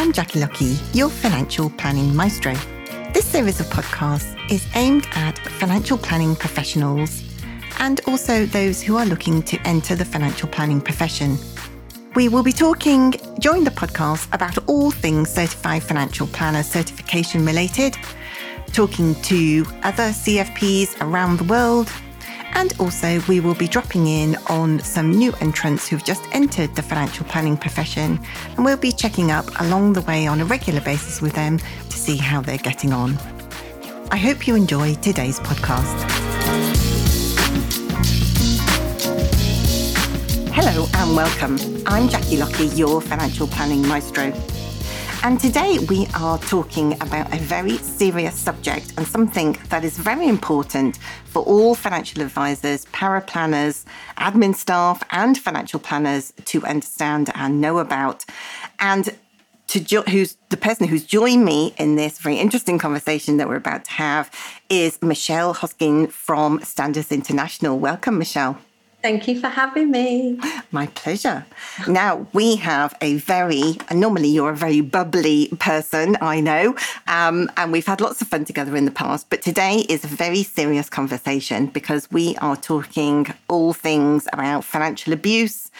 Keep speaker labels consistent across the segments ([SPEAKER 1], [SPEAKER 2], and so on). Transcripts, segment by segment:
[SPEAKER 1] I'm Jackie Lockie, your financial planning maestro. This series of podcasts is aimed at financial planning professionals and also those who are looking to enter the financial planning profession. We will be talking during the podcast about all things certified financial planner certification related, talking to other CFPs around the world and also, we will be dropping in on some new entrants who've just entered the financial planning profession, and we'll be checking up along the way on a regular basis with them to see how they're getting on. I hope you enjoy today's podcast. Hello and welcome. I'm Jackie Lockie, your financial planning maestro. And today we are talking about a very serious subject and something that is very important for all financial advisors, para planners, admin staff, and financial planners to understand and know about. And to jo- who's the person who's joined me in this very interesting conversation that we're about to have is Michelle Hoskin from Standards International. Welcome, Michelle.
[SPEAKER 2] Thank you for having me.
[SPEAKER 1] My pleasure. Now, we have a very, normally you're a very bubbly person, I know, um, and we've had lots of fun together in the past, but today is a very serious conversation because we are talking all things about financial abuse,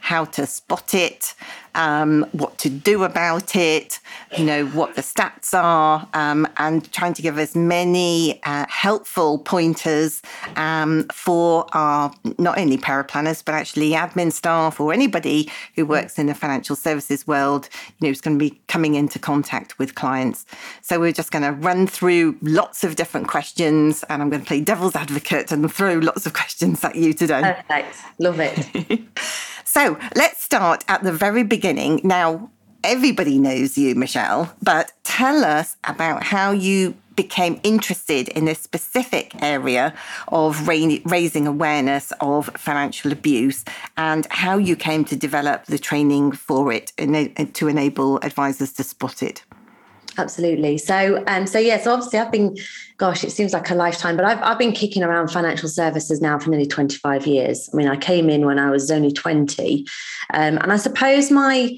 [SPEAKER 1] how to spot it, um, what to do about it, you know, what the stats are, um, and trying to give as many uh, helpful pointers um, for our not only paraplanners, but actually admin staff or anybody who works in the financial services world, you know, is going to be coming into contact with clients. So we're just going to run through lots of different questions, and I'm going to play devil's advocate and throw lots of questions at you today.
[SPEAKER 2] Perfect. Love it.
[SPEAKER 1] So let's start at the very beginning. Now, everybody knows you, Michelle, but tell us about how you became interested in this specific area of ra- raising awareness of financial abuse and how you came to develop the training for it to enable advisors to spot it.
[SPEAKER 2] Absolutely. So, um, so yeah. So obviously, I've been, gosh, it seems like a lifetime, but I've I've been kicking around financial services now for nearly twenty five years. I mean, I came in when I was only twenty, um, and I suppose my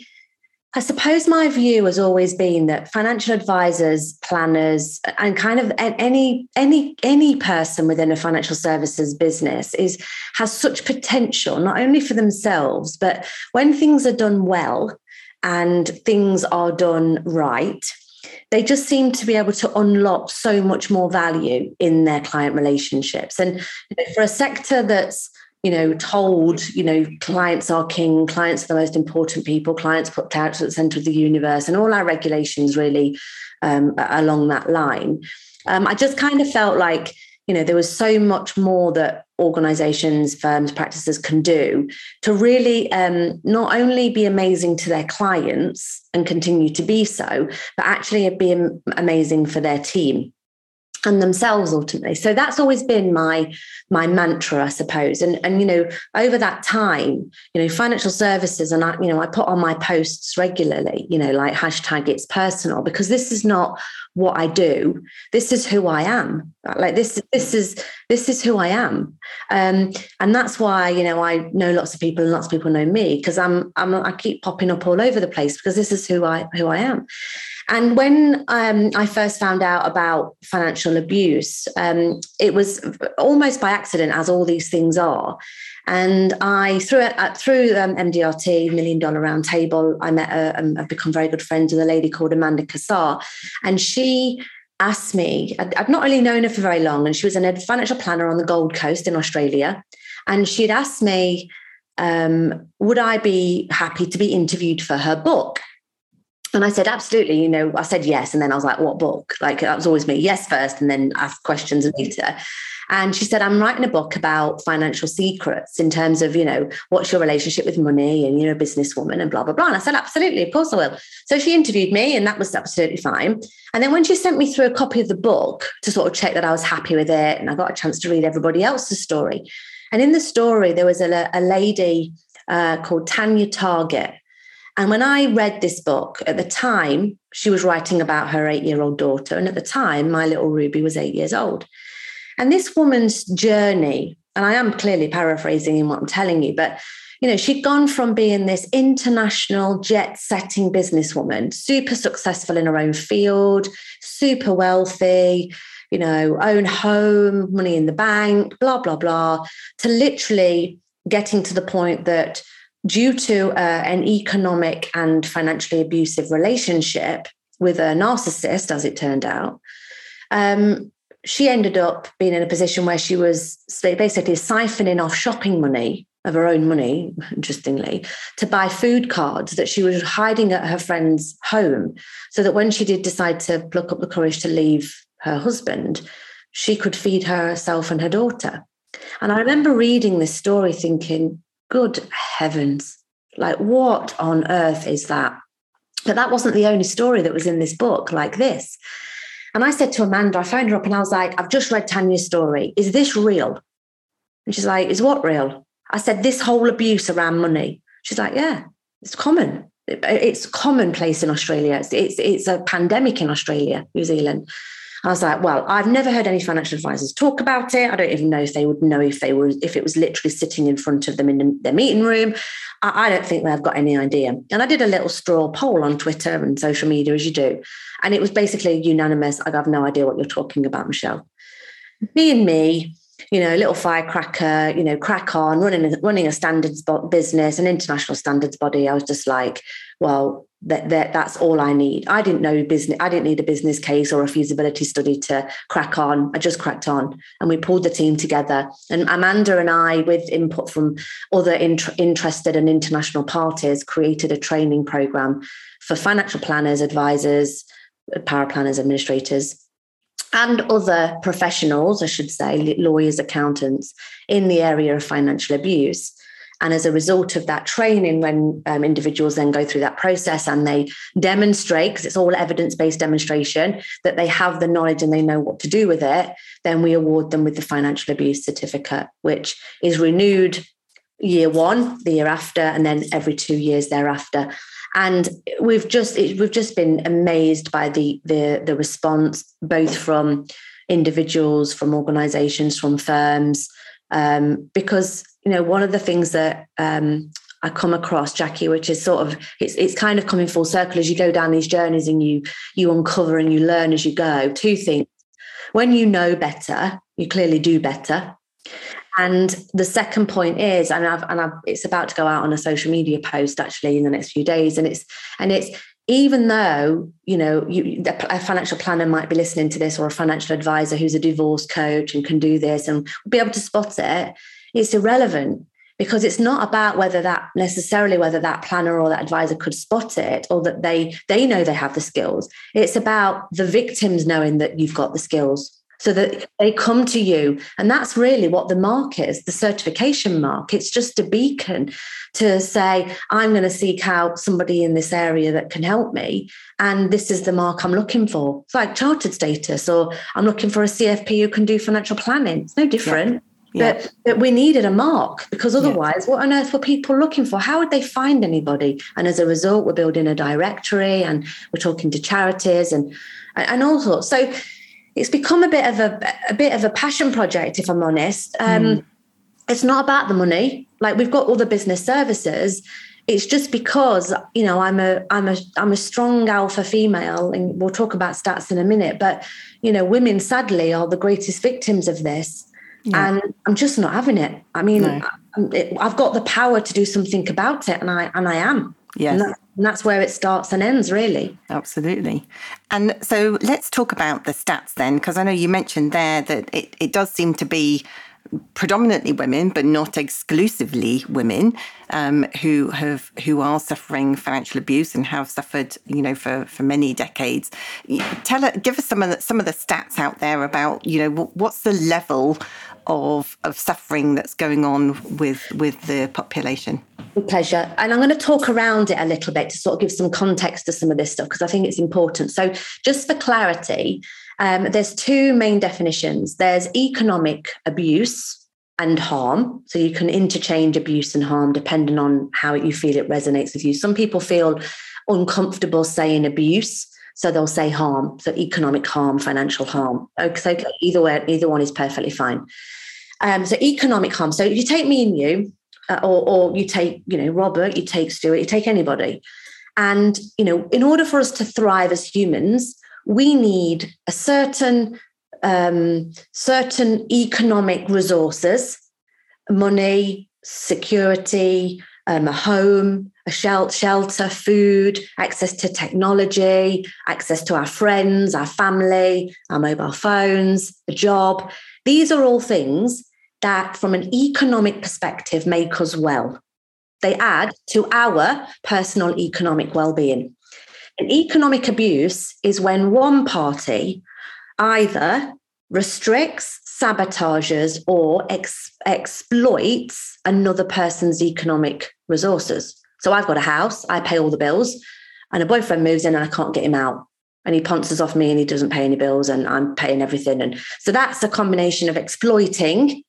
[SPEAKER 2] I suppose my view has always been that financial advisors, planners, and kind of any any any person within a financial services business is has such potential, not only for themselves, but when things are done well and things are done right, they just seem to be able to unlock so much more value in their client relationships. And for a sector that's you know, told, you know, clients are king, clients are the most important people, clients put out at the center of the universe, and all our regulations really um, along that line. Um, I just kind of felt like you know there was so much more that organizations firms practices can do to really um, not only be amazing to their clients and continue to be so but actually be amazing for their team and themselves ultimately. So that's always been my my mantra i suppose. And and you know over that time you know financial services and i you know i put on my posts regularly you know like hashtag it's personal because this is not what i do this is who i am. Like this this is this is who i am. Um and that's why you know i know lots of people and lots of people know me because i'm i'm i keep popping up all over the place because this is who i who i am. And when um, I first found out about financial abuse, um, it was almost by accident, as all these things are. And I through uh, through um, MDRT Million Dollar Roundtable, I met a, um, I've become very good friends with a lady called Amanda Cassar, and she asked me. I'd, I'd not really known her for very long, and she was a financial planner on the Gold Coast in Australia, and she'd asked me, um, would I be happy to be interviewed for her book? And I said, absolutely. You know, I said yes. And then I was like, what book? Like, that was always me. Yes, first, and then ask questions later. And she said, I'm writing a book about financial secrets in terms of, you know, what's your relationship with money and you're a businesswoman and blah, blah, blah. And I said, absolutely, of course I will. So she interviewed me and that was absolutely fine. And then when she sent me through a copy of the book to sort of check that I was happy with it and I got a chance to read everybody else's story. And in the story, there was a, a lady uh, called Tanya Target and when I read this book at the time, she was writing about her eight year old daughter. And at the time, my little Ruby was eight years old. And this woman's journey, and I am clearly paraphrasing in what I'm telling you, but you know, she'd gone from being this international jet setting businesswoman, super successful in her own field, super wealthy, you know, own home, money in the bank, blah, blah, blah, to literally getting to the point that due to uh, an economic and financially abusive relationship with a narcissist, as it turned out, um, she ended up being in a position where she was basically siphoning off shopping money of her own money, interestingly, to buy food cards that she was hiding at her friend's home so that when she did decide to pluck up the courage to leave her husband, she could feed herself and her daughter. And I remember reading this story thinking, good heavens, like what on earth is that? But that wasn't the only story that was in this book like this. And I said to Amanda, I phoned her up and I was like, I've just read Tanya's story. Is this real? And she's like, Is what real? I said, This whole abuse around money. She's like, Yeah, it's common. It's commonplace in Australia. It's, it's, it's a pandemic in Australia, New Zealand. I was like, well, I've never heard any financial advisors talk about it. I don't even know if they would know if they were if it was literally sitting in front of them in their meeting room. I, don't think they've got any idea. And I did a little straw poll on Twitter and social media, as you do, and it was basically unanimous. I have no idea what you're talking about, Michelle. Me and me, you know, little firecracker, you know, crack on, running running a standards business, an international standards body. I was just like, well, that, that that's all I need. I didn't know business. I didn't need a business case or a feasibility study to crack on. I just cracked on, and we pulled the team together. And Amanda and I, with input from other int- interested and international parties, created a training program for financial planners, advisors, paraplanners, administrators, and other professionals, I should say, lawyers, accountants, in the area of financial abuse. And as a result of that training, when um, individuals then go through that process and they demonstrate, because it's all evidence based demonstration, that they have the knowledge and they know what to do with it, then we award them with the financial abuse certificate, which is renewed year one, the year after, and then every two years thereafter. And we've just we've just been amazed by the the, the response, both from individuals, from organisations, from firms, um, because you know, one of the things that um, I come across, Jackie, which is sort of it's it's kind of coming full circle as you go down these journeys and you you uncover and you learn as you go. Two things: when you know better, you clearly do better. And the second point is, and I've and I've, it's about to go out on a social media post actually in the next few days, and it's and it's even though you know you, a financial planner might be listening to this or a financial advisor who's a divorce coach and can do this and be able to spot it it's irrelevant because it's not about whether that necessarily whether that planner or that advisor could spot it or that they they know they have the skills. It's about the victims knowing that you've got the skills so that they come to you. And that's really what the mark is the certification mark. It's just a beacon to say i'm going to seek out somebody in this area that can help me and this is the mark i'm looking for. It's like chartered status or i'm looking for a cfp who can do financial planning. It's no different. yeah yeah. That, that we needed a mark because otherwise, yeah. what on earth were people looking for? How would they find anybody? And as a result, we're building a directory and we're talking to charities and and all sorts. So it's become a bit of a a bit of a passion project, if I'm honest. Um, mm. It's not about the money. Like we've got all the business services. It's just because you know I'm a I'm a I'm a strong alpha female, and we'll talk about stats in a minute. But you know, women sadly are the greatest victims of this yeah. and I'm just not having it. I mean, no. Um, it, I've got the power to do something about it, and I and I am.
[SPEAKER 1] Yes.
[SPEAKER 2] And, that, and that's where it starts and ends, really.
[SPEAKER 1] Absolutely. And so let's talk about the stats then, because I know you mentioned there that it, it does seem to be predominantly women, but not exclusively women, um, who have who are suffering financial abuse and have suffered, you know, for, for many decades. Tell give us some of the, some of the stats out there about, you know, what's the level of of suffering that's going on with with the population.
[SPEAKER 2] Pleasure. And I'm going to talk around it a little bit to sort of give some context to some of this stuff because I think it's important. So, just for clarity, um, there's two main definitions. There's economic abuse and harm. So you can interchange abuse and harm depending on how you feel it resonates with you. Some people feel uncomfortable saying abuse. So they'll say harm, so economic harm, financial harm. Okay, so either way, either one is perfectly fine. Um, so economic harm. So if you take me and you, uh, or, or you take, you know, Robert, you take Stuart, you take anybody. And, you know, in order for us to thrive as humans, we need a certain um, certain economic resources, money, security, um, a home, a shelter, food, access to technology, access to our friends, our family, our mobile phones, a job. These are all things that, from an economic perspective, make us well. They add to our personal economic well being. And economic abuse is when one party either restricts, sabotages, or ex- exploits another person's economic resources. So I've got a house, I pay all the bills, and a boyfriend moves in and I can't get him out. And he pounces off me and he doesn't pay any bills, and I'm paying everything. And so that's a combination of exploiting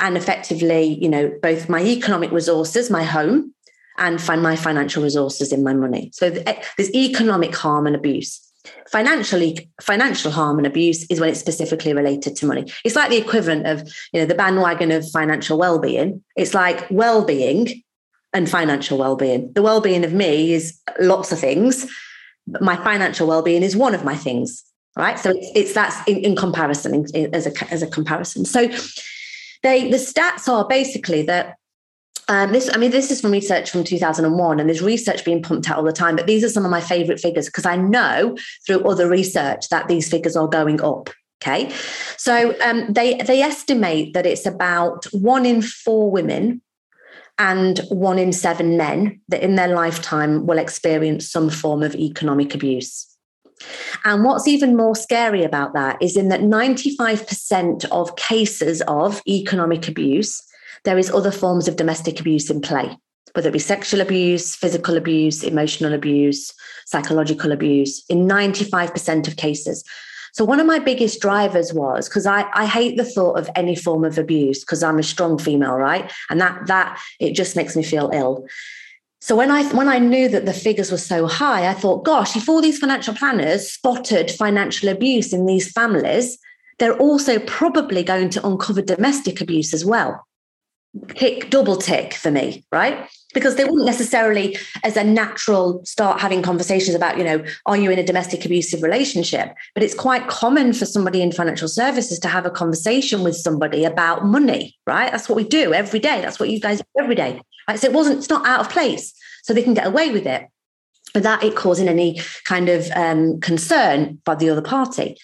[SPEAKER 2] and effectively, you know, both my economic resources, my home, and find my financial resources in my money. So eh, there's economic harm and abuse. Financially, financial harm and abuse is when it's specifically related to money. It's like the equivalent of, you know, the bandwagon of financial well-being. It's like well-being and financial well-being. The well-being of me is lots of things. But my financial well-being is one of my things, right? So it's, it's that's in, in comparison in, in, as a as a comparison. So they the stats are basically that um, this, I mean, this is from research from 2001, and there's research being pumped out all the time. But these are some of my favorite figures because I know through other research that these figures are going up. Okay, so um, they they estimate that it's about one in four women and one in seven men that in their lifetime will experience some form of economic abuse. And what's even more scary about that is in that 95% of cases of economic abuse there is other forms of domestic abuse in play, whether it be sexual abuse, physical abuse, emotional abuse, psychological abuse, in 95% of cases. So one of my biggest drivers was because I, I hate the thought of any form of abuse because I'm a strong female, right? And that that it just makes me feel ill. So when I when I knew that the figures were so high, I thought, gosh, if all these financial planners spotted financial abuse in these families, they're also probably going to uncover domestic abuse as well tick double tick for me right? Because they wouldn't necessarily as a natural start having conversations about you know are you in a domestic abusive relationship? But it's quite common for somebody in financial services to have a conversation with somebody about money right? That's what we do every day. That's what you guys do every day. Right? So it wasn't it's not out of place. So they can get away with it. Without it causing any kind of um, concern by the other party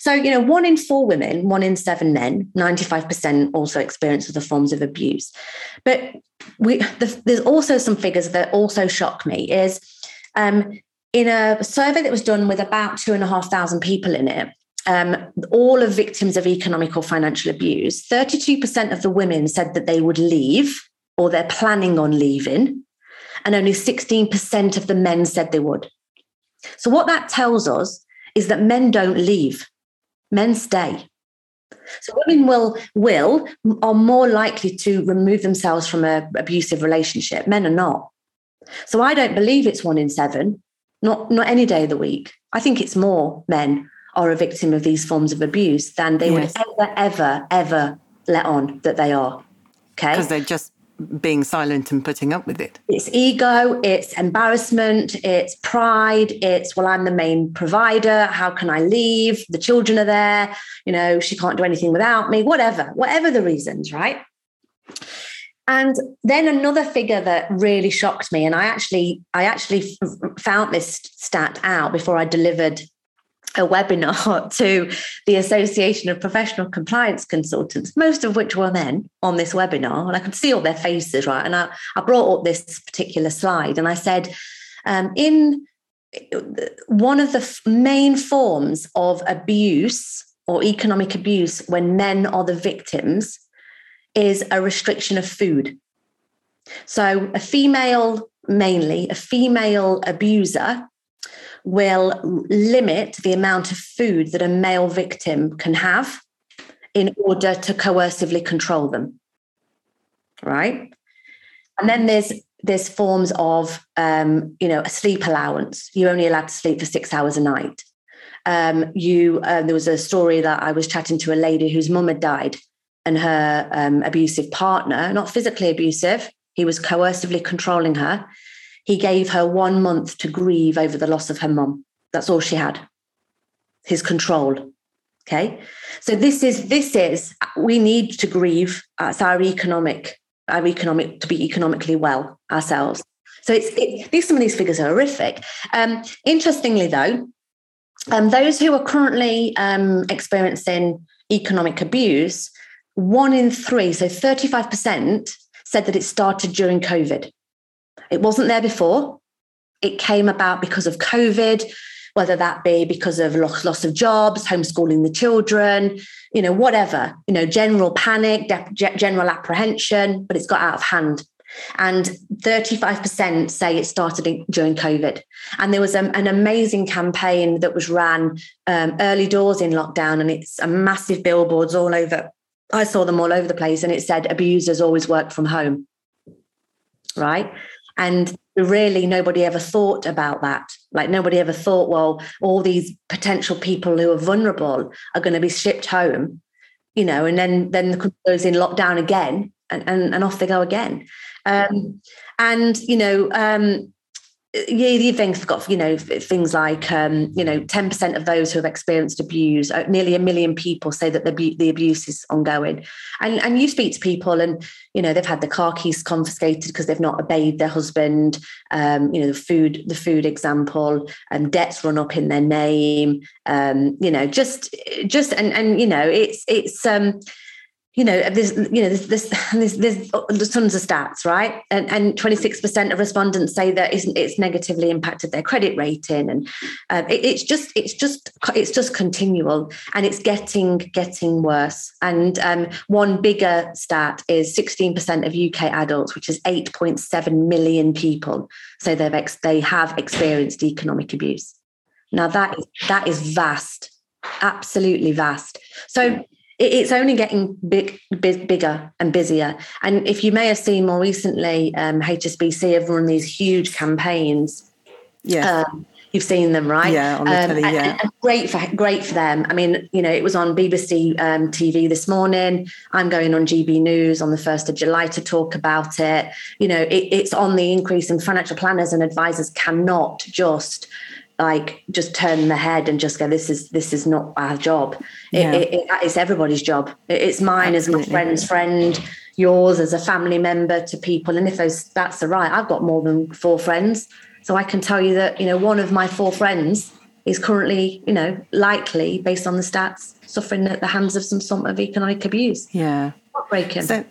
[SPEAKER 2] so, you know, one in four women, one in seven men, 95% also experience other forms of abuse. But we, the, there's also some figures that also shock me is um, in a survey that was done with about two and a half thousand people in it, um, all of victims of economic or financial abuse, 32% of the women said that they would leave or they're planning on leaving, and only 16% of the men said they would. So, what that tells us is that men don't leave men stay. So women will will are more likely to remove themselves from an abusive relationship. Men are not. So I don't believe it's one in seven, not not any day of the week. I think it's more men are a victim of these forms of abuse than they yes. would ever, ever, ever let on that they are. Okay.
[SPEAKER 1] Because they're just being silent and putting up with it.
[SPEAKER 2] It's ego, it's embarrassment, it's pride, it's, well, I'm the main provider. How can I leave? The children are there. You know, she can't do anything without me, whatever, whatever the reasons, right? And then another figure that really shocked me, and I actually, I actually found this stat out before I delivered a webinar to the Association of Professional Compliance Consultants, most of which were men on this webinar. And I could see all their faces, right? And I, I brought up this particular slide and I said, um, in one of the main forms of abuse or economic abuse when men are the victims is a restriction of food. So, a female, mainly, a female abuser will limit the amount of food that a male victim can have in order to coercively control them. Right. And then there's there's forms of um, you know a sleep allowance. You're only allowed to sleep for six hours a night. Um, you uh, there was a story that I was chatting to a lady whose mum had died, and her um, abusive partner, not physically abusive, He was coercively controlling her. He gave her one month to grieve over the loss of her mum. That's all she had. His control. Okay. So this is this is we need to grieve. It's our economic, our economic to be economically well ourselves. So it's it, these some of these figures are horrific. Um, interestingly, though, um, those who are currently um, experiencing economic abuse, one in three, so 35%, said that it started during COVID. It wasn't there before. It came about because of COVID, whether that be because of loss, of jobs, homeschooling the children, you know, whatever, you know, general panic, de- general apprehension, but it's got out of hand. And 35% say it started during COVID. And there was a, an amazing campaign that was ran um, early doors in lockdown, and it's a massive billboards all over. I saw them all over the place, and it said abusers always work from home. Right. And really, nobody ever thought about that. Like, nobody ever thought, well, all these potential people who are vulnerable are going to be shipped home, you know, and then, then the country goes in lockdown again and, and, and off they go again. Um, and you know, um, yeah, you think got you know things like um, you know ten percent of those who have experienced abuse, uh, nearly a million people say that the the abuse is ongoing, and and you speak to people and you know they've had the car keys confiscated because they've not obeyed their husband, um, you know the food the food example, and um, debts run up in their name, um, you know just just and and you know it's it's um you know, there's you know there's there's, there's, tons of stats, right? And and 26% of respondents say that it's negatively impacted their credit rating, and um, it, it's just it's just it's just continual, and it's getting getting worse. And um, one bigger stat is 16% of UK adults, which is 8.7 million people, say they've ex- they have experienced economic abuse. Now that is that is vast, absolutely vast. So it's only getting big, big, bigger and busier. And if you may have seen more recently, um, HSBC have run these huge campaigns.
[SPEAKER 1] Yeah.
[SPEAKER 2] Um, you've seen them, right?
[SPEAKER 1] Yeah, on the um, telly, yeah.
[SPEAKER 2] And, and great for great for them. I mean, you know, it was on BBC um, TV this morning. I'm going on GB News on the first of July to talk about it. You know, it, it's on the increase, and financial planners and advisors cannot just like just turn the head and just go this is this is not our job. Yeah. it, it, it's everybody's job. It's mine Absolutely. as my friend's friend yours as a family member to people and if those that's the right i've got more than four friends. So i can tell you that you know one of my four friends is currently you know likely based on the stats suffering at the hands of some sort of economic abuse.
[SPEAKER 1] Yeah.
[SPEAKER 2] Heartbreaking.
[SPEAKER 1] So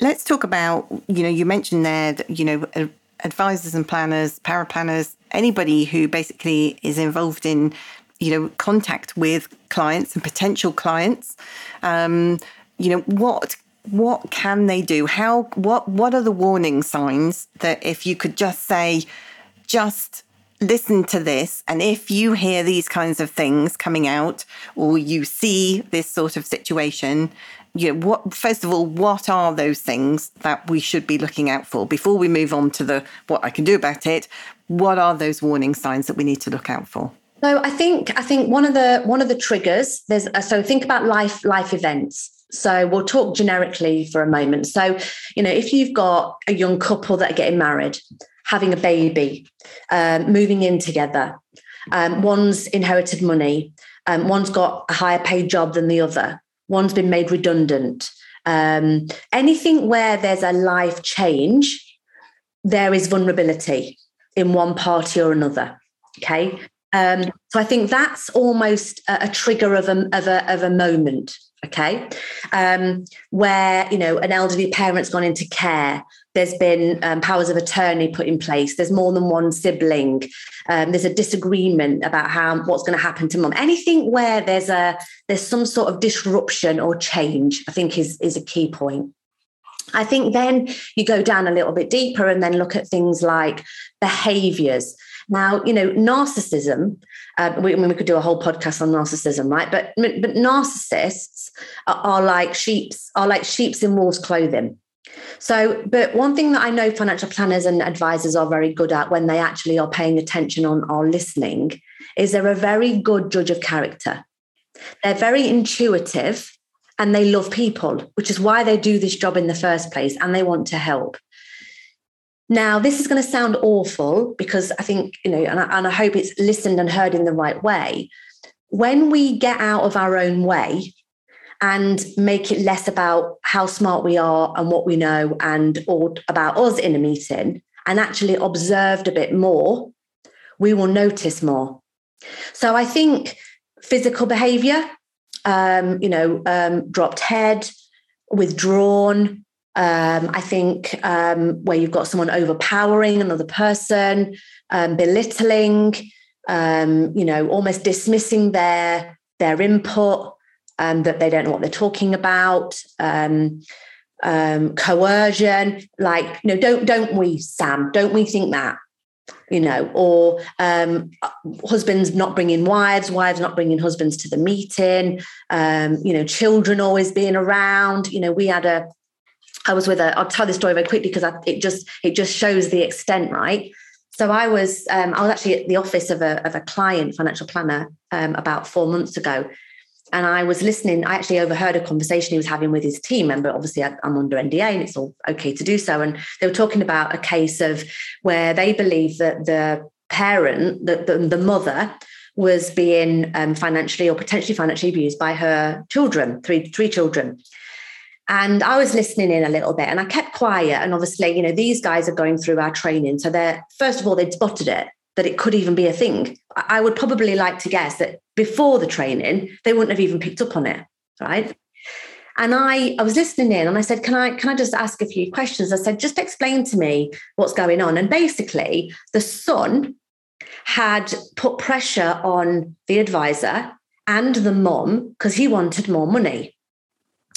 [SPEAKER 1] let's talk about you know you mentioned there that you know advisors and planners paraplanners anybody who basically is involved in you know contact with clients and potential clients um, you know what what can they do? How what what are the warning signs that if you could just say just listen to this and if you hear these kinds of things coming out or you see this sort of situation you know, what first of all, what are those things that we should be looking out for before we move on to the what I can do about it? What are those warning signs that we need to look out for?
[SPEAKER 2] So I think I think one of the one of the triggers there's uh, so think about life life events. So we'll talk generically for a moment. So you know if you've got a young couple that are getting married, having a baby, um, moving in together, um, one's inherited money, um, one's got a higher paid job than the other one's been made redundant. Um, anything where there's a life change, there is vulnerability in one party or another. Okay. Um, so I think that's almost a, a trigger of a, of a, of a moment okay? Um, where you know an elderly parent's gone into care. There's been um, powers of attorney put in place. There's more than one sibling. Um, there's a disagreement about how what's going to happen to mum. Anything where there's a there's some sort of disruption or change i think is is a key point. I think then you go down a little bit deeper and then look at things like behaviors. Now, you know, narcissism, uh, we, I mean, we could do a whole podcast on narcissism, right? But, but narcissists are, are like sheep's, are like sheep's in wolves' clothing. So, but one thing that I know financial planners and advisors are very good at when they actually are paying attention on or listening is they're a very good judge of character. They're very intuitive and they love people, which is why they do this job in the first place and they want to help. Now, this is going to sound awful because I think, you know, and I, and I hope it's listened and heard in the right way. When we get out of our own way and make it less about how smart we are and what we know and all about us in a meeting and actually observed a bit more, we will notice more. So I think physical behavior, um, you know, um, dropped head, withdrawn. Um, I think um, where you've got someone overpowering another person, um, belittling, um, you know, almost dismissing their their input, um, that they don't know what they're talking about, um, coercion. Like, you know, don't don't we, Sam? Don't we think that? You know, or husbands not bringing wives, wives not bringing husbands to the meeting. You know, children always being around. You know, we had a. I was with a. I'll tell this story very quickly because it just it just shows the extent, right? So I was um, I was actually at the office of a of a client financial planner um, about four months ago, and I was listening. I actually overheard a conversation he was having with his team member. Obviously, I'm under NDA and it's all okay to do so. And they were talking about a case of where they believe that the parent, the, the, the mother, was being um, financially or potentially financially abused by her children, three three children. And I was listening in a little bit and I kept quiet. And obviously, you know, these guys are going through our training. So they're, first of all, they'd spotted it that it could even be a thing. I would probably like to guess that before the training, they wouldn't have even picked up on it, right? And I, I was listening in and I said, Can I can I just ask a few questions? I said, just explain to me what's going on. And basically, the son had put pressure on the advisor and the mom because he wanted more money.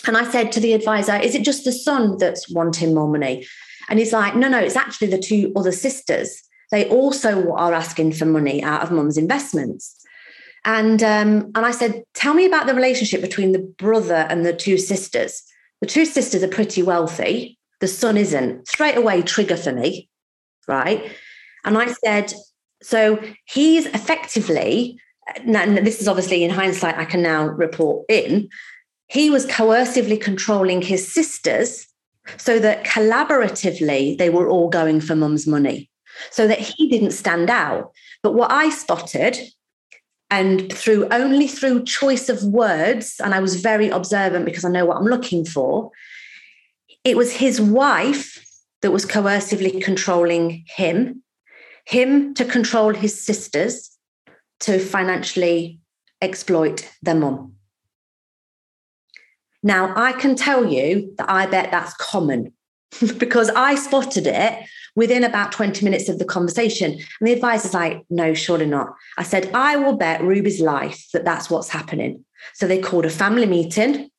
[SPEAKER 2] And I said to the advisor, Is it just the son that's wanting more money? And he's like, No, no, it's actually the two other sisters they also are asking for money out of mum's investments. And um, and I said, tell me about the relationship between the brother and the two sisters. The two sisters are pretty wealthy. The son isn't. Straight away, trigger for me, right? And I said, so he's effectively, now this is obviously in hindsight, I can now report in. He was coercively controlling his sisters so that collaboratively they were all going for mum's money so that he didn't stand out. But what I spotted, and through only through choice of words, and I was very observant because I know what I'm looking for, it was his wife that was coercively controlling him, him to control his sisters, to financially exploit their mum. Now, I can tell you that I bet that's common because I spotted it within about 20 minutes of the conversation. And the advisor's like, no, surely not. I said, I will bet Ruby's life that that's what's happening. So they called a family meeting.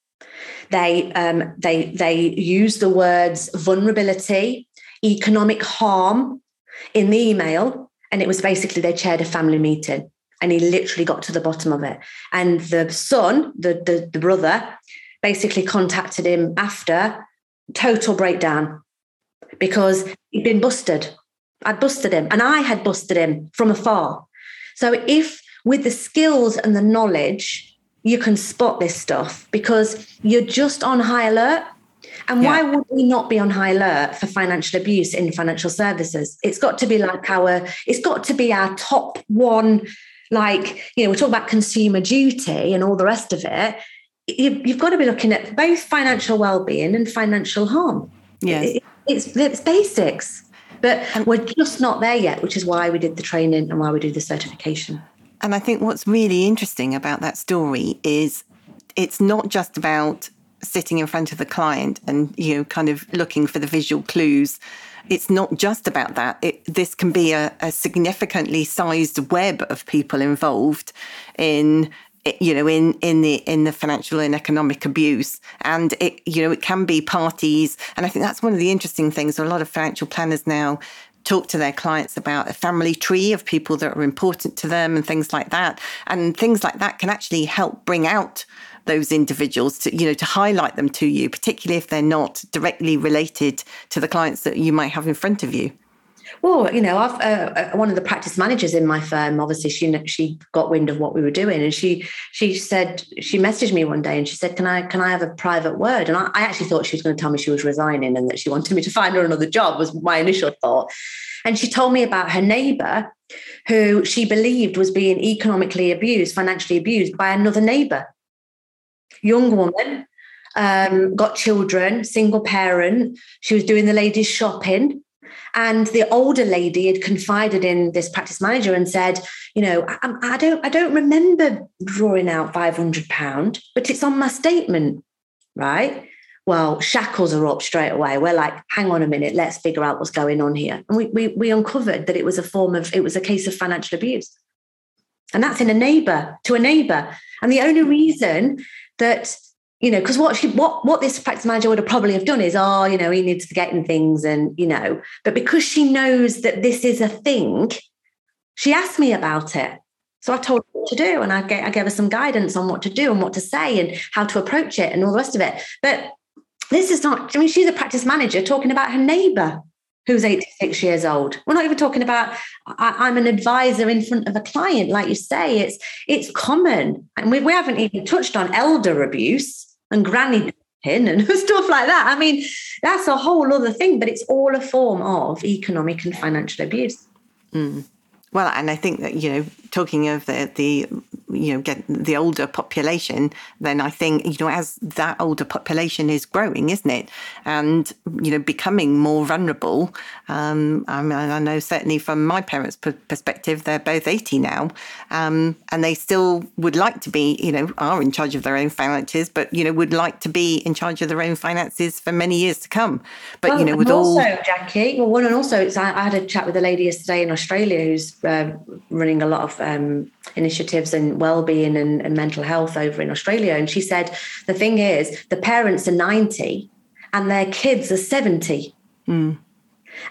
[SPEAKER 2] They, um, they, they used the words vulnerability, economic harm in the email. And it was basically they chaired a family meeting and he literally got to the bottom of it. And the son, the, the, the brother, basically contacted him after total breakdown because he'd been busted. I'd busted him and I had busted him from afar. So if with the skills and the knowledge, you can spot this stuff because you're just on high alert. And yeah. why would we not be on high alert for financial abuse in financial services? It's got to be like our, it's got to be our top one, like, you know, we talk about consumer duty and all the rest of it. You, have got to be looking at both financial well-being and financial harm.
[SPEAKER 1] Yes.
[SPEAKER 2] It's, it's basics, but we're just not there yet, which is why we did the training and why we do the certification.
[SPEAKER 1] And I think what's really interesting about that story is it's not just about sitting in front of the client and you know kind of looking for the visual clues it's not just about that it, this can be a, a significantly sized web of people involved in you know in in the in the financial and economic abuse. And it you know it can be parties. And i think that's one of the interesting things. A lot of financial planners now talk to their clients about a family tree of people that are important to them and things like that. And things like that can actually help bring out those individuals to you know to highlight them to you particularly if they're not directly related to the clients that you might have in front of you
[SPEAKER 2] Well, you know, uh, uh, one of the practice managers in my firm. Obviously, she she got wind of what we were doing, and she she said she messaged me one day and she said, "Can I can I have a private word?" And I, I actually thought she was going to tell me she was resigning and that she wanted me to find her another job. Was my initial thought, and she told me about her neighbour, who she believed was being economically abused, financially abused by another neighbour, young woman, um, got children, single parent. She was doing the ladies' shopping and the older lady had confided in this practice manager and said, you know, I, I don't, I don't remember drawing out five hundred pound, but it's on my statement, right? Well, shackles are up straight away. We're like, hang on a minute, let's figure out what's going on here. And we, we, we uncovered that it was a form of, it was a case of financial abuse. And that's in a neighbor to a neighbor. And the only reason that you know, because what she what what this practice manager would have probably have done is, oh, you know, he needs to get in things, and you know, but because she knows that this is a thing, she asked me about it. So I told her what to do, and I gave, I gave her some guidance on what to do and what to say and how to approach it and all the rest of it. But this is not. I mean, she's a practice manager talking about her neighbour who's 86 years old. We're not even talking about I, am an advisor in front of a client, like you say. It's it's common, and we, we haven't even touched on elder abuse and granny pin and stuff like that. I mean, that's a whole other thing, but it's all a form of economic and financial abuse.
[SPEAKER 1] Mm. Well, and I think that you know, talking of the the you know get the older population, then I think you know as that older population is growing, isn't it, and you know becoming more vulnerable. Um, I, mean, I know certainly from my parents' perspective, they're both eighty now, um, and they still would like to be, you know, are in charge of their own finances, but you know would like to be in charge of their own finances for many years to come. But well, you know, with
[SPEAKER 2] also,
[SPEAKER 1] all
[SPEAKER 2] Jackie, well, one and also, I, I had a chat with a lady yesterday in Australia who's uh, running a lot of um, initiatives and well-being and, and mental health over in Australia, and she said the thing is the parents are ninety and their kids are seventy.
[SPEAKER 1] Mm.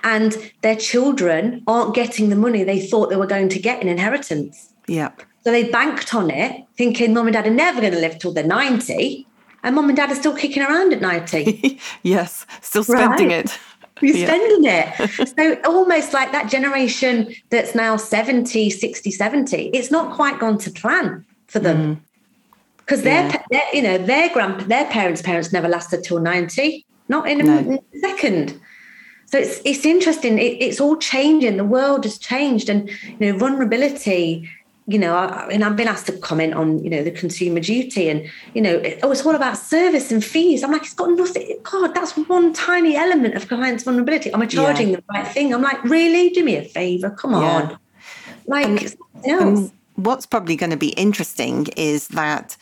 [SPEAKER 2] And their children aren't getting the money they thought they were going to get in inheritance.
[SPEAKER 1] Yeah.
[SPEAKER 2] So they banked on it, thinking mum and dad are never going to live till they're 90. And mum and dad are still kicking around at 90.
[SPEAKER 1] yes, still spending right. it.
[SPEAKER 2] You're yeah. spending it. so almost like that generation that's now 70, 60, 70, it's not quite gone to plan for them. Because mm. their, their, you know, their grand, their parents' parents never lasted till 90, not in a, no. second. So it's it's interesting. It, it's all changing. The world has changed, and you know, vulnerability you know, I, and I've been asked to comment on, you know, the consumer duty and, you know, it, oh, it's all about service and fees. I'm like, it's got nothing. God, that's one tiny element of client's vulnerability. Am I charging yeah. the right thing? I'm like, really? Do me a favor. Come on. Yeah. Like,
[SPEAKER 1] and, what's probably going to be interesting is that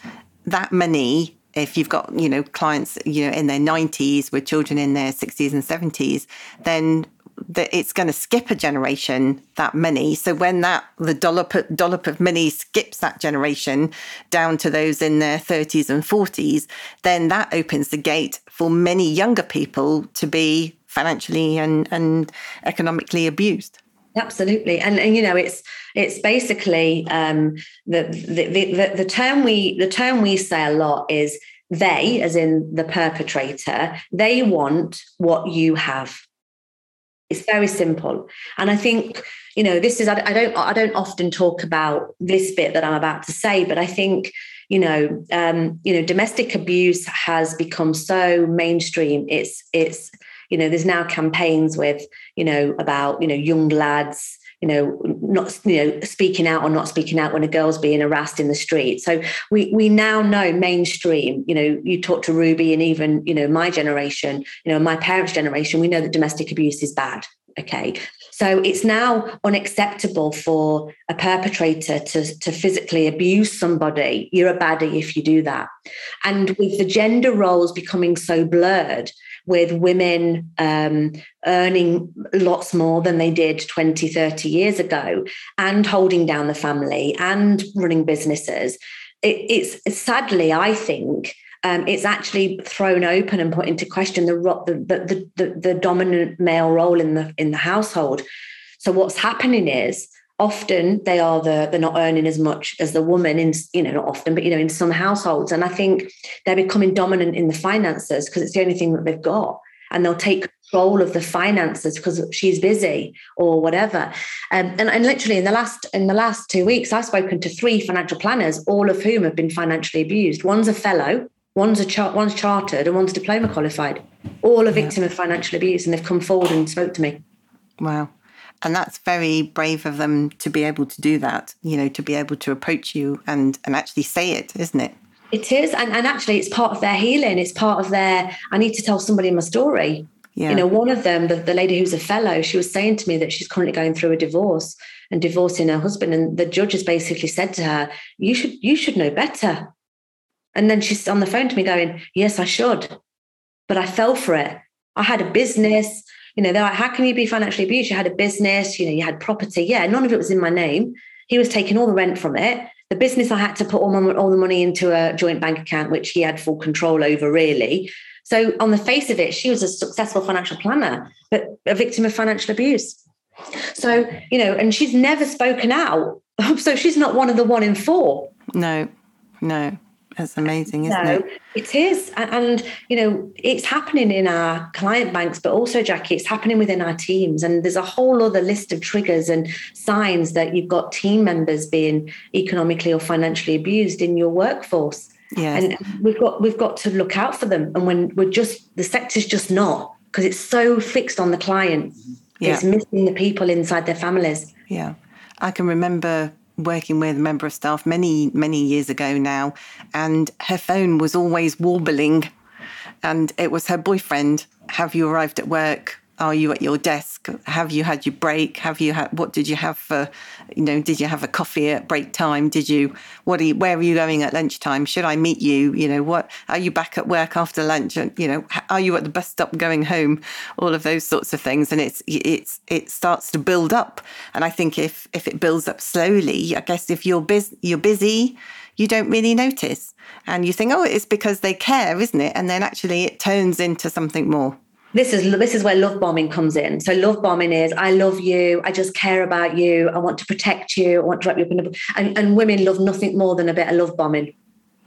[SPEAKER 1] that money if you've got you know clients you know in their 90s with children in their 60s and 70s then that it's going to skip a generation that many. So when that the dollop dollop of money skips that generation down to those in their 30s and 40s, then that opens the gate for many younger people to be financially and, and economically abused.
[SPEAKER 2] Absolutely, and, and you know it's it's basically um, the, the the the term we the term we say a lot is they, as in the perpetrator, they want what you have it's very simple. And I think, you know, this is, I, don't, I don't often talk about this bit that I'm about to say, but I think, you know, um, you know, domestic abuse has become so mainstream. It's, it's, you know, there's now campaigns with, you know, about, you know, young lads, you know, not you know speaking out or not speaking out when a girl's being harassed in the street. So we we now know mainstream. You know, you talk to Ruby and even you know my generation, you know, my parents' generation. We know that domestic abuse is bad. Okay, so it's now unacceptable for a perpetrator to, to physically abuse somebody. You're a baddie if you do that. And with the gender roles becoming so blurred, with women um, earning lots more than they did 20, 30 years ago, and holding down the family and running businesses. It, it's sadly, I think, um, it's actually thrown open and put into question the, the, the, the, dominant male role in the in the household. So what's happening is often they are the they're not earning as much as the woman in you know not often but you know in some households and i think they're becoming dominant in the finances because it's the only thing that they've got and they'll take control of the finances because she's busy or whatever. Um, and, and literally in the last in the last two weeks, I've spoken to three financial planners, all of whom have been financially abused. One's a fellow, one's a char- one's chartered, and one's diploma qualified. All a victim yeah. of financial abuse, and they've come forward and spoke to me.
[SPEAKER 1] Wow. And that's very brave of them to be able to do that, you know, to be able to approach you and, and actually say it, isn't it?
[SPEAKER 2] It is. And, and actually, it's part of their healing. It's part of their, I need to tell somebody my story. Yeah. You know, one of them, the, the lady who's a fellow, she was saying to me that she's currently going through a divorce and divorcing her husband. And the judge has basically said to her, You should you should know better. And then she's on the phone to me going, Yes, I should. But I fell for it. I had a business. You know, they're like, How can you be financially abused? You had a business, you know, you had property. Yeah, none of it was in my name. He was taking all the rent from it the business I had to put all, my, all the money into a joint bank account, which he had full control over, really. So, on the face of it, she was a successful financial planner, but a victim of financial abuse. So, you know, and she's never spoken out. So, she's not one of the one in four.
[SPEAKER 1] No, no. That's amazing, isn't no, it?
[SPEAKER 2] It is. And, and, you know, it's happening in our client banks, but also, Jackie, it's happening within our teams. And there's a whole other list of triggers and signs that you've got team members being economically or financially abused in your workforce.
[SPEAKER 1] Yes.
[SPEAKER 2] And we've got we've got to look out for them. And when we're just the sector's just not, because it's so fixed on the client. Yeah. It's missing the people inside their families.
[SPEAKER 1] Yeah. I can remember working with a member of staff many, many years ago now, and her phone was always warbling. And it was her boyfriend. Have you arrived at work? Are you at your desk? Have you had your break? Have you had what did you have for you know, did you have a coffee at break time? Did you what are you where are you going at lunchtime? Should I meet you? You know, what are you back at work after lunch? And you know, are you at the bus stop going home? All of those sorts of things. And it's it's it starts to build up. And I think if if it builds up slowly, I guess if you're busy you're busy, you don't really notice. And you think, oh, it's because they care, isn't it? And then actually it turns into something more
[SPEAKER 2] this is this is where love bombing comes in. So love bombing is I love you, I just care about you, I want to protect you, I want to wrap you up in a and, and women love nothing more than a bit of love bombing.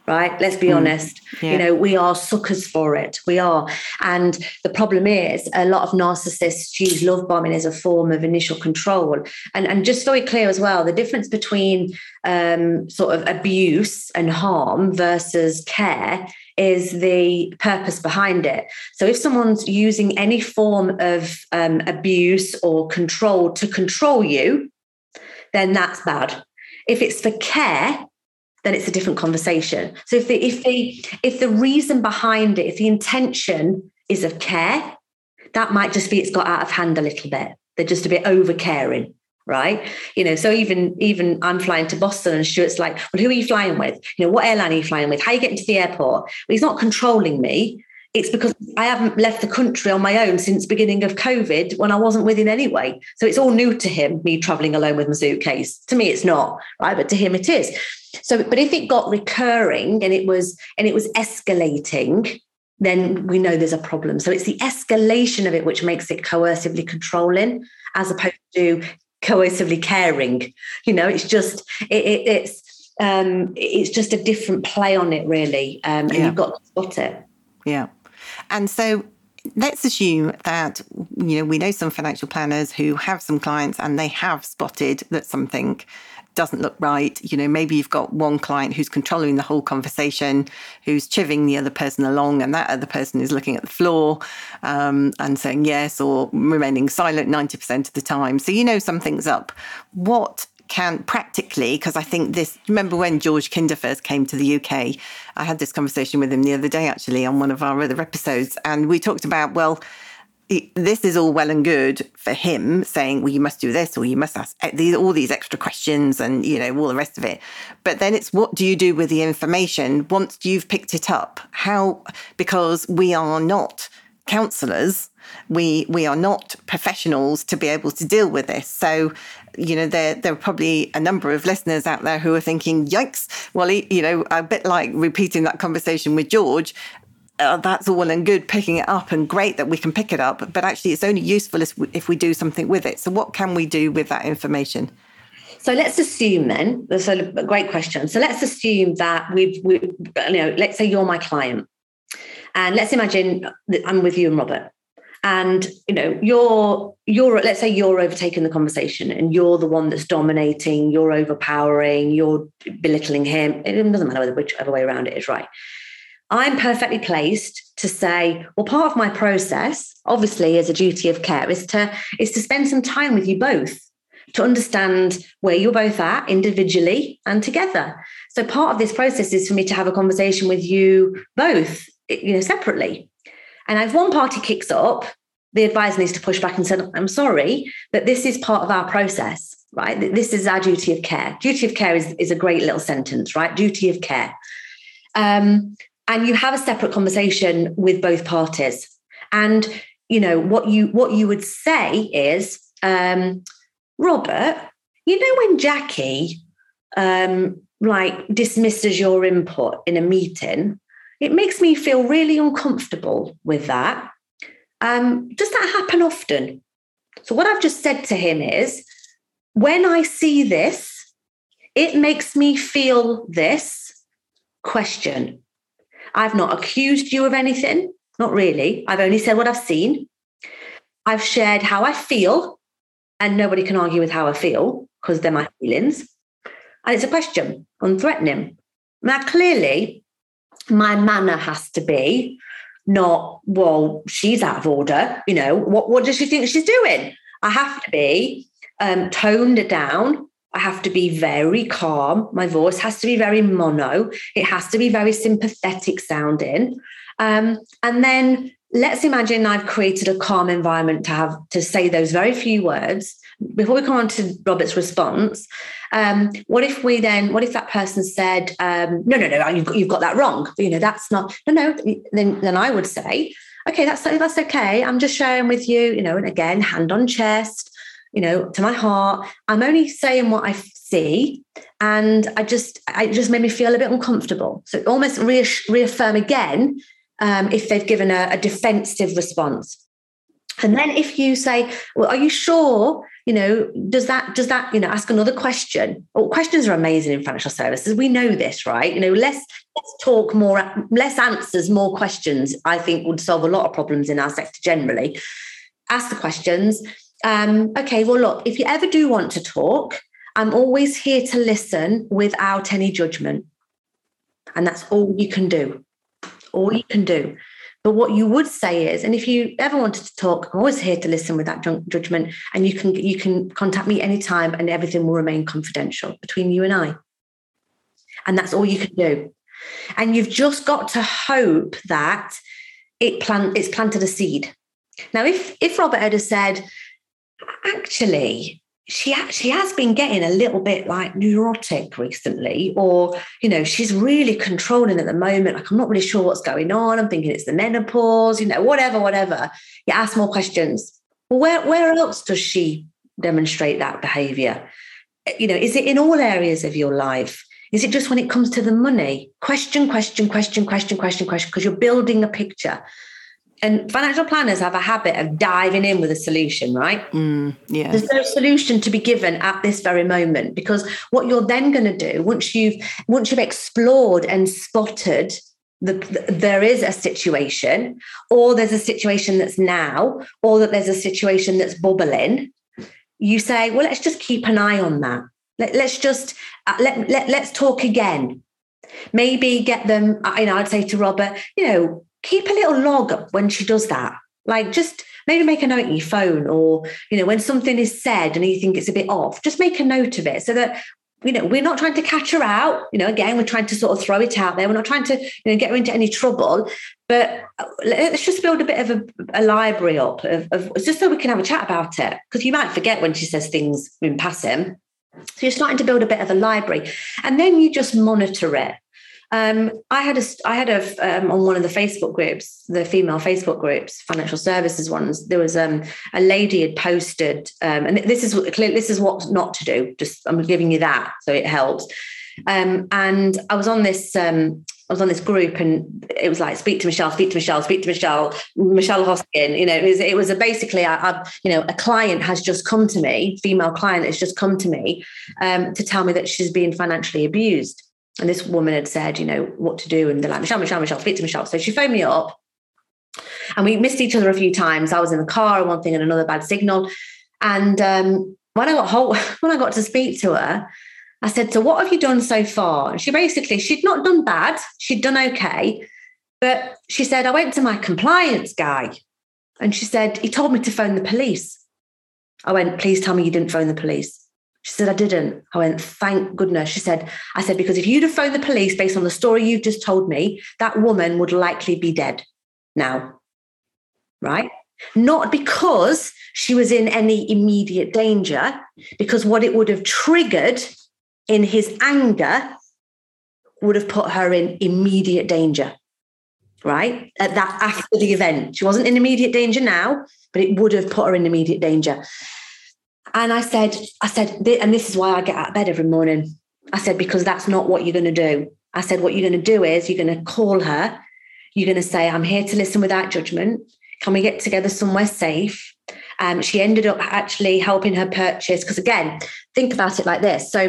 [SPEAKER 2] Right? Let's be mm. honest. Yeah. You know, we are suckers for it. We are. And the problem is a lot of narcissists use love bombing as a form of initial control. And, and just very clear as well, the difference between um, sort of abuse and harm versus care is the purpose behind it. So if someone's using any form of um, abuse or control to control you, then that's bad. If it's for care, then it's a different conversation. So if the if the if the reason behind it, if the intention is of care, that might just be it's got out of hand a little bit. They're just a bit over caring right? You know so even even i'm flying to boston and stuart's like well who are you flying with? You know what airline are you flying with? How are you getting to the airport? Well, he's not controlling me. It's because i haven't left the country on my own since beginning of covid when i wasn't with him anyway. So it's all new to him me traveling alone with my suitcase. To me it's not right? But to him it is. So but if it got recurring and it was and it was escalating then we know there's a problem. So it's the escalation of it which makes it coercively controlling as opposed to coercively caring. You know, it's just it, it, it's um, it's just a different play on it, really, um, and yeah. you've got to spot it.
[SPEAKER 1] Yeah, and so let's assume that you know we know some financial planners who have some clients and they have spotted that something doesn't look right. You know, maybe you've got one client who's controlling the whole conversation, who's chiving the other person along, and that other person is looking at the floor um, and saying yes or remaining silent 90% of the time. So you know something's up. What can practically, because I think this, remember when George Kinder first came to the UK? I had this conversation with him the other day, actually, on one of our other episodes. And we talked about, well, this is all well and good for him saying, well, you must do this or you must ask eh, these, all these extra questions and, you know, all the rest of it. But then it's what do you do with the information once you've picked it up? How, because we are not counselors, we, we are not professionals to be able to deal with this. So, you know, there, there are probably a number of listeners out there who are thinking, yikes, well, you know, a bit like repeating that conversation with George, uh, that's all and good picking it up and great that we can pick it up, but actually it's only useful if we, if we do something with it. So, what can we do with that information?
[SPEAKER 2] So let's assume then, that's a great question. So let's assume that we've, we, you know, let's say you're my client. And let's imagine that I'm with you and Robert. and you know you're you're let's say you're overtaking the conversation and you're the one that's dominating you're overpowering you're belittling him it doesn't matter whichever way around it is right i'm perfectly placed to say well part of my process obviously as a duty of care is to is to spend some time with you both to understand where you're both at individually and together so part of this process is for me to have a conversation with you both you know separately and if one party kicks up, the advisor needs to push back and say, I'm sorry, but this is part of our process, right? This is our duty of care. Duty of care is, is a great little sentence, right? Duty of care. Um, and you have a separate conversation with both parties. And you know what you what you would say is, um, Robert, you know when Jackie um, like dismisses your input in a meeting, it makes me feel really uncomfortable with that. Um, does that happen often? So, what I've just said to him is when I see this, it makes me feel this question. I've not accused you of anything, not really. I've only said what I've seen. I've shared how I feel, and nobody can argue with how I feel because they're my feelings. And it's a question, unthreatening. Now, clearly, my manner has to be not, well, she's out of order. You know, what, what does she think she's doing? I have to be um, toned down. I have to be very calm. My voice has to be very mono. It has to be very sympathetic sounding. Um, and then let's imagine I've created a calm environment to have to say those very few words. Before we come on to Robert's response, um, what if we then, what if that person said, um, no, no, no, you've got, you've got that wrong. You know, that's not, no, no, then, then I would say, okay, that's, that's okay. I'm just sharing with you, you know, and again, hand on chest, you know, to my heart. I'm only saying what I see. And I just, I just made me feel a bit uncomfortable. So almost reaffirm again um, if they've given a, a defensive response. And then if you say, well, are you sure you know does that does that you know ask another question well questions are amazing in financial services we know this right you know less let's talk more less answers more questions i think would solve a lot of problems in our sector generally ask the questions um, okay well look if you ever do want to talk i'm always here to listen without any judgment and that's all you can do all you can do but what you would say is, and if you ever wanted to talk, I'm always here to listen with that judgment. And you can you can contact me anytime, and everything will remain confidential between you and I. And that's all you can do. And you've just got to hope that it plant it's planted a seed. Now, if if Robert had said, actually, she actually has been getting a little bit like neurotic recently, or you know, she's really controlling at the moment. Like, I'm not really sure what's going on. I'm thinking it's the menopause, you know, whatever, whatever. You ask more questions. Where where else does she demonstrate that behavior? You know, is it in all areas of your life? Is it just when it comes to the money? Question, question, question, question, question, question, because you're building a picture and financial planners have a habit of diving in with a solution, right?
[SPEAKER 1] Mm, yeah.
[SPEAKER 2] There's no solution to be given at this very moment because what you're then going to do once you've once you've explored and spotted the, the, there is a situation, or there's a situation that's now, or that there's a situation that's bubbling, you say, well, let's just keep an eye on that. Let, us just uh, let, let let's talk again. Maybe get them. You know, I'd say to Robert, you know, keep a little log when she does that. Like just maybe make a note in your phone or, you know, when something is said and you think it's a bit off, just make a note of it so that you know, we're not trying to catch her out. You know, again, we're trying to sort of throw it out there. We're not trying to, you know, get her into any trouble. But uh, let's just build a bit of a, a library up of, of, just so we can have a chat about it. Because you might forget when she says things in passing. So you're starting to build a bit of a library, and then you just monitor it. Um, I had a I had a um, on one of the Facebook groups, the female Facebook groups, financial services ones. There was um, a lady had posted, um, and this is this is what not to do. Just I'm giving you that, so it helps. Um, and I was on this um, I was on this group and it was like speak to Michelle, speak to Michelle, speak to Michelle, Michelle Hoskin. You know, it was it was a basically I, I, you know a client has just come to me, female client has just come to me um, to tell me that she's being financially abused. And this woman had said, you know, what to do. And they're like, Michelle, Michelle, Michelle, speak to Michelle. So she phoned me up And we missed each other a few times. I was in the car, one thing and another bad signal. And um, when I got hold, when I got to speak to her, I said, "So what have you done so far?" And she basically she'd not done bad, she'd done okay, but she said, "I went to my compliance guy, and she said he told me to phone the police." I went, "Please tell me you didn't phone the police." She said, I didn't. I went, thank goodness. She said, I said, because if you'd have phoned the police based on the story you've just told me, that woman would likely be dead now. Right? Not because she was in any immediate danger, because what it would have triggered in his anger would have put her in immediate danger. Right? At that after the event. She wasn't in immediate danger now, but it would have put her in immediate danger. And I said, I said, and this is why I get out of bed every morning. I said, because that's not what you're going to do. I said, what you're going to do is you're going to call her. You're going to say, I'm here to listen without judgment. Can we get together somewhere safe? Um, she ended up actually helping her purchase. Because again, think about it like this. So,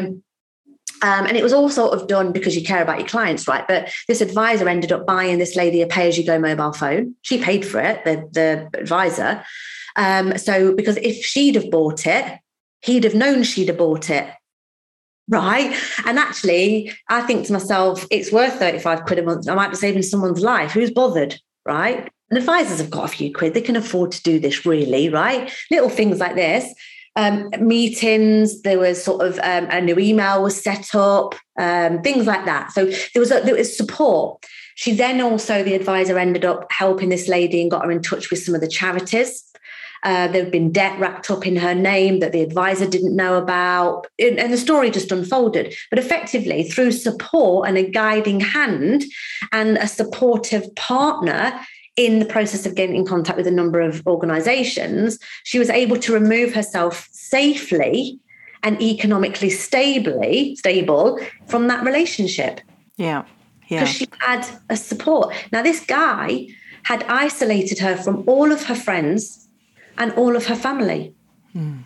[SPEAKER 2] um, and it was all sort of done because you care about your clients, right? But this advisor ended up buying this lady a pay as you go mobile phone. She paid for it, the, the advisor. Um, so, because if she'd have bought it, he'd have known she'd have bought it. Right. And actually, I think to myself, it's worth 35 quid a month. I might be saving someone's life. Who's bothered? Right. And advisors have got a few quid. They can afford to do this, really. Right. Little things like this. Um, meetings, there was sort of um, a new email was set up, um, things like that. So there was a, there was support. She then also, the advisor ended up helping this lady and got her in touch with some of the charities. Uh, there had been debt racked up in her name that the advisor didn't know about. And the story just unfolded. But effectively, through support and a guiding hand and a supportive partner, in the process of getting in contact with a number of organizations, she was able to remove herself safely and economically stably stable from that relationship.
[SPEAKER 1] Yeah.
[SPEAKER 2] Yeah. Because she had a support. Now, this guy had isolated her from all of her friends and all of her family. Mm.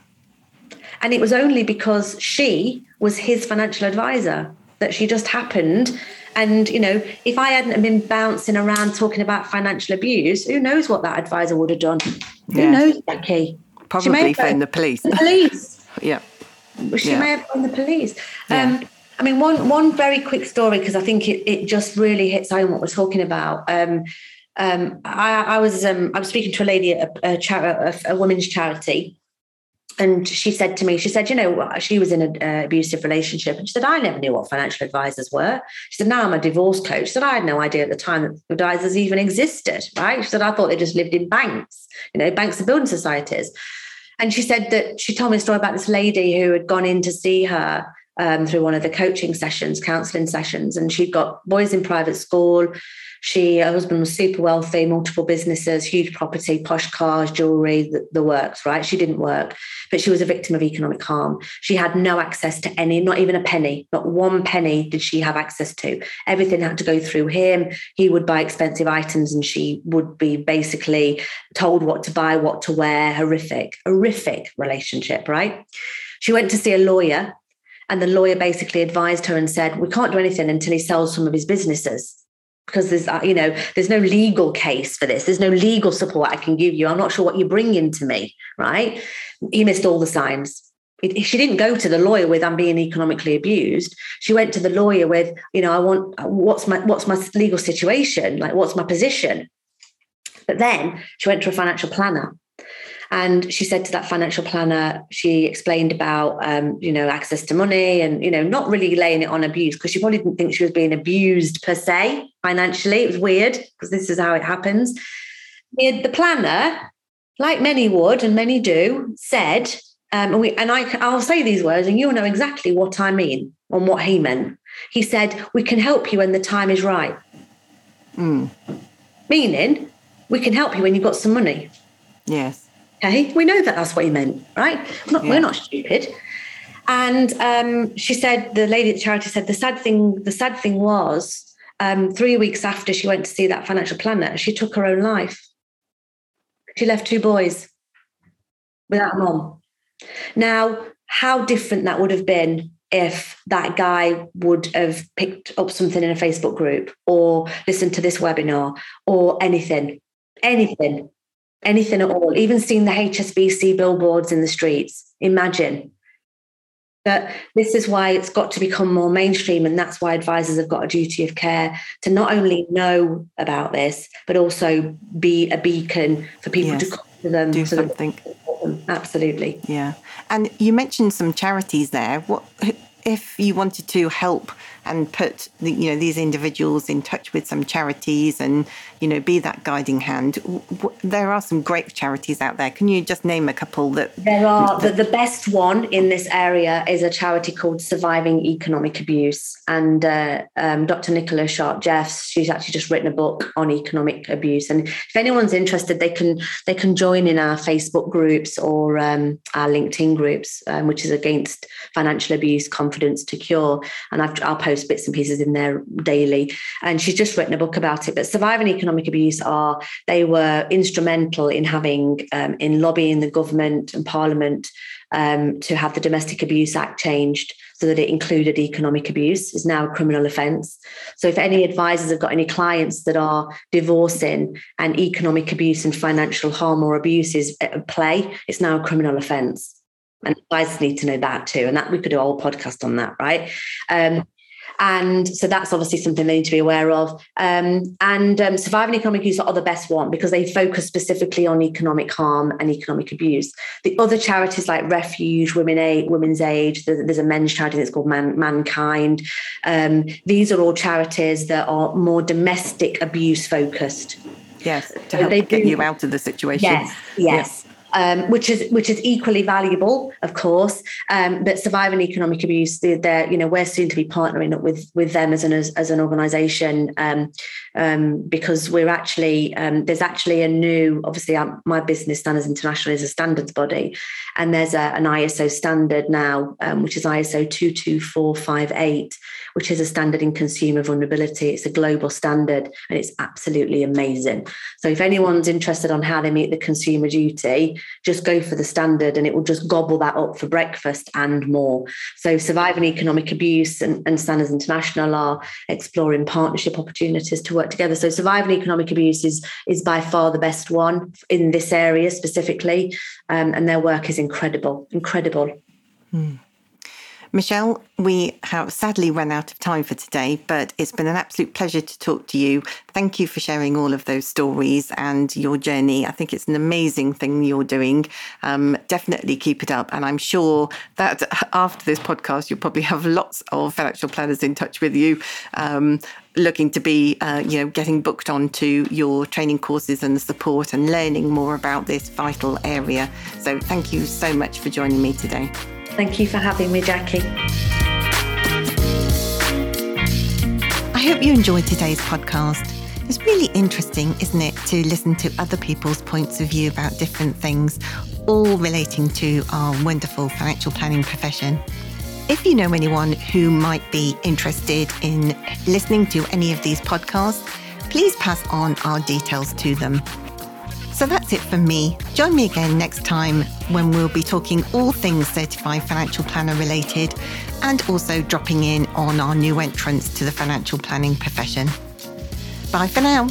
[SPEAKER 2] And it was only because she was his financial advisor that she just happened. And, you know, if I hadn't been bouncing around talking about financial abuse, who knows what that advisor would have done? Yeah. Who knows, Becky?
[SPEAKER 1] Probably phone the police.
[SPEAKER 2] The police.
[SPEAKER 1] yeah.
[SPEAKER 2] She yeah. may have phoned the police. Yeah. Um, I mean, one one very quick story because I think it, it just really hits home what we're talking about. Um, um, I, I, was um, I was speaking to a lady at a, a, char- a, a, women's charity, and she said to me, she said, you know, she was in an uh, abusive relationship, and she said, I never knew what financial advisors were. She said, now I'm a divorce coach. She said, I had no idea at the time that advisors even existed. Right? She said, I thought they just lived in banks, you know, banks and building societies. And she said that she told me a story about this lady who had gone in to see her um, through one of the coaching sessions, counselling sessions, and she'd got boys in private school. She, her husband was super wealthy, multiple businesses, huge property, posh cars, jewelry, the, the, works, right? She didn't work, but she was a victim of economic harm. She had no access to any, not even a penny, not one penny did she have access to. Everything had to go through him. He would buy expensive items and she would be basically told what to buy, what to wear. Horrific, horrific relationship, right? She went to see a lawyer and the lawyer basically advised her and said, We can't do anything until he sells some of his businesses because there's uh, you know there's no legal case for this. There's no legal support i can give you. I'm not sure what you're bringing to me right? You missed all the signs. She didn't go to the lawyer with i'm being economically abused. She went to the lawyer with you know i want what's my what's my legal situation? Like what's my position? But then she went to a financial planner and she said to that financial planner, she explained about, um, you know, access to money and, you know, not really laying it on abuse because she probably didn't think she was being abused per se financially. It was weird because this is how it happens. The planner, like many would and many do, said, um, and, we, and I, I'll say these words and you'll know exactly what I mean and what he meant. He said, We can help you when the time is right.
[SPEAKER 1] Mm.
[SPEAKER 2] Meaning, we can help you when you've got some money.
[SPEAKER 1] Yes.
[SPEAKER 2] Okay, we know that that's what he meant, right? We're not, yeah. we're not stupid. And um, she said, the lady at the charity said, the sad thing, the sad thing was, um, three weeks after she went to see that financial planner, she took her own life. She left two boys without a mom. Now, how different that would have been if that guy would have picked up something in a Facebook group or listened to this webinar or anything anything, anything at all, even seeing the HSBC billboards in the streets. Imagine. But this is why it's got to become more mainstream. And that's why advisors have got a duty of care to not only know about this, but also be a beacon for people yes. to come to them.
[SPEAKER 1] Do so something.
[SPEAKER 2] Absolutely.
[SPEAKER 1] Yeah. And you mentioned some charities there. What if you wanted to help and put the, you know these individuals in touch with some charities and you know be that guiding hand. There are some great charities out there. Can you just name a couple that
[SPEAKER 2] there are. that, the, the best one in this area is a charity called surviving economic abuse. And uh, um, dr nicola sharp jeffs she's actually just written a book on economic abuse. And if anyone's interested they can they can join in our facebook groups or um, our linkedin groups um, which is against financial abuse confidence to cure. And i will post post bits and pieces in there daily. And she's just written a book about it. But surviving economic abuse are they were instrumental in having um, in lobbying the government and parliament um, to have the Domestic Abuse Act changed so that it included economic abuse is now a criminal offence. So if any advisors have got any clients that are divorcing and economic abuse and financial harm or abuse is at play, it's now a criminal offence. And advisors need to know that too. And that we could do a whole podcast on that, right? Um, and so that's obviously something they need to be aware of. Um, and um, surviving economic abuse are the best one because they focus specifically on economic harm and economic abuse. The other charities like Refuge, Women Aid, Women's Aid, there's a men's charity that's called Man, Mankind. Um, these are all charities that are more domestic abuse focused.
[SPEAKER 1] Yes, to help get do, you out of the situation.
[SPEAKER 2] Yes, yes um, which is which is equally valuable, of course. Um, but surviving economic abuse, they're, they're, you know we're soon to be partnering up with with them as an as, as an organisation um, um, because we're actually um, there's actually a new obviously my business standards international is a standards body, and there's a, an ISO standard now which is ISO two two four five eight, which is a standard in consumer vulnerability. It's a global standard and it's absolutely amazing. So if anyone's interested on how they meet the consumer duty just go for the standard and it will just gobble that up for breakfast and more. So, Surviving Economic Abuse and, and Standards International are exploring partnership opportunities to work together. So, Surviving Economic Abuse is, is by far the best one in this area specifically. Um, and their work is incredible, incredible.
[SPEAKER 1] Mm. Michelle, we have sadly run out of time for today, but it's been an absolute pleasure to talk to you. Thank you for sharing all of those stories and your journey. I think it's an amazing thing you're doing. Um, definitely keep it up. And I'm sure that after this podcast, you'll probably have lots of financial planners in touch with you. Um, looking to be, uh, you know, getting booked onto your training courses and the support and learning more about this vital area. So, thank you so much for joining me today.
[SPEAKER 2] Thank you for having me, Jackie.
[SPEAKER 1] I hope you enjoyed today's podcast. It's really interesting, isn't it, to listen to other people's points of view about different things, all relating to our wonderful financial planning profession. If you know anyone who might be interested in listening to any of these podcasts, please pass on our details to them. So that's it from me. Join me again next time when we'll be talking all things certified financial planner related and also dropping in on our new entrance to the financial planning profession. Bye for now.